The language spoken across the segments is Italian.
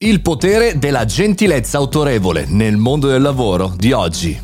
Il potere della gentilezza autorevole nel mondo del lavoro di oggi.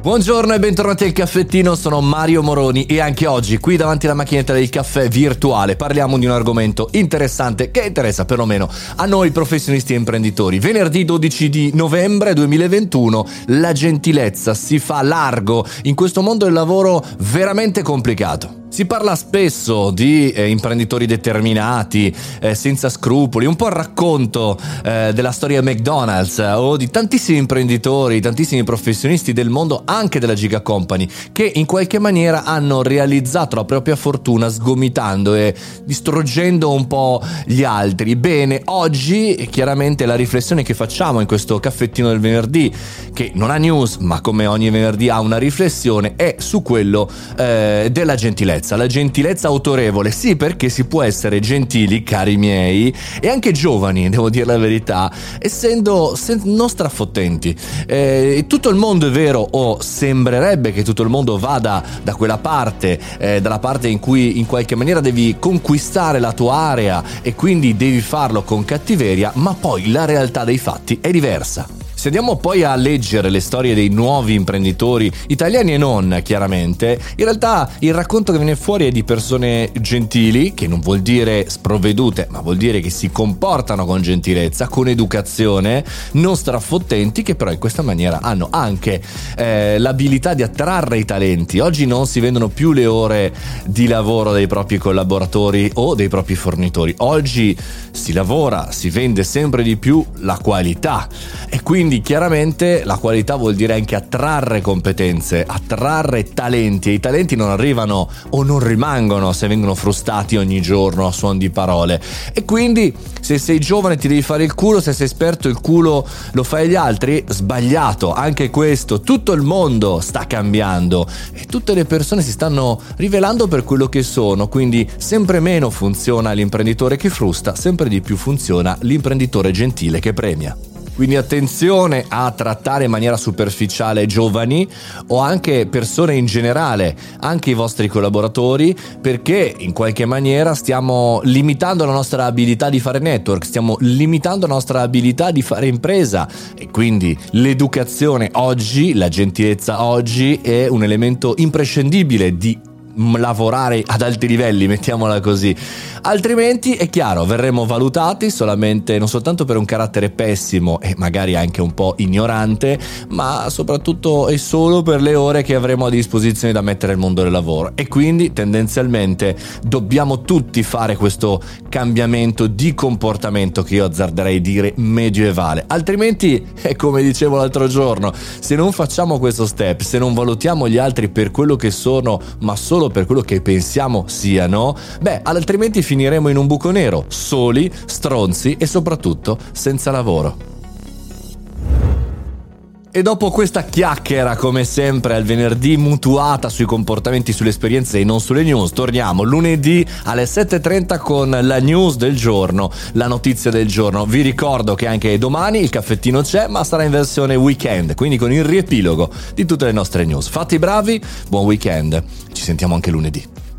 Buongiorno e bentornati al caffettino, sono Mario Moroni e anche oggi qui davanti alla macchinetta del caffè virtuale parliamo di un argomento interessante che interessa perlomeno a noi professionisti e imprenditori. Venerdì 12 di novembre 2021 la gentilezza si fa largo in questo mondo del lavoro veramente complicato. Si parla spesso di eh, imprenditori determinati, eh, senza scrupoli, un po' il racconto eh, della storia McDonald's eh, o di tantissimi imprenditori, tantissimi professionisti del mondo, anche della Giga Company, che in qualche maniera hanno realizzato la propria fortuna sgomitando e distruggendo un po' gli altri. Bene, oggi chiaramente la riflessione che facciamo in questo caffettino del venerdì, che non ha news, ma come ogni venerdì ha una riflessione, è su quello eh, della gentilezza la gentilezza autorevole, sì perché si può essere gentili, cari miei, e anche giovani, devo dire la verità, essendo non strafottenti. Eh, tutto il mondo è vero, o sembrerebbe che tutto il mondo vada da quella parte, eh, dalla parte in cui in qualche maniera devi conquistare la tua area e quindi devi farlo con cattiveria, ma poi la realtà dei fatti è diversa. Se andiamo poi a leggere le storie dei nuovi imprenditori, italiani e non chiaramente, in realtà il racconto che viene fuori è di persone gentili, che non vuol dire sprovvedute, ma vuol dire che si comportano con gentilezza, con educazione, non strafottenti, che però in questa maniera hanno anche eh, l'abilità di attrarre i talenti. Oggi non si vendono più le ore di lavoro dei propri collaboratori o dei propri fornitori, oggi si lavora, si vende sempre di più la qualità e quindi quindi chiaramente la qualità vuol dire anche attrarre competenze, attrarre talenti e i talenti non arrivano o non rimangono se vengono frustati ogni giorno a suon di parole. E quindi se sei giovane ti devi fare il culo, se sei esperto il culo lo fai agli altri, sbagliato. Anche questo, tutto il mondo sta cambiando e tutte le persone si stanno rivelando per quello che sono, quindi sempre meno funziona l'imprenditore che frusta, sempre di più funziona l'imprenditore gentile che premia. Quindi attenzione a trattare in maniera superficiale giovani o anche persone in generale, anche i vostri collaboratori, perché in qualche maniera stiamo limitando la nostra abilità di fare network, stiamo limitando la nostra abilità di fare impresa. E quindi l'educazione oggi, la gentilezza oggi è un elemento imprescindibile di lavorare ad alti livelli, mettiamola così. Altrimenti è chiaro, verremo valutati solamente non soltanto per un carattere pessimo e magari anche un po' ignorante, ma soprattutto e solo per le ore che avremo a disposizione da mettere nel mondo del lavoro. E quindi tendenzialmente dobbiamo tutti fare questo cambiamento di comportamento che io azzarderei dire medievale. Altrimenti, è come dicevo l'altro giorno, se non facciamo questo step, se non valutiamo gli altri per quello che sono, ma solo per quello che pensiamo siano, beh, altrimenti finiremo in un buco nero, soli, stronzi e soprattutto senza lavoro. E dopo questa chiacchiera, come sempre, al venerdì mutuata sui comportamenti, sulle esperienze e non sulle news, torniamo lunedì alle 7.30 con la news del giorno, la notizia del giorno. Vi ricordo che anche domani il caffettino c'è, ma sarà in versione weekend, quindi con il riepilogo di tutte le nostre news. Fatti bravi, buon weekend, ci sentiamo anche lunedì.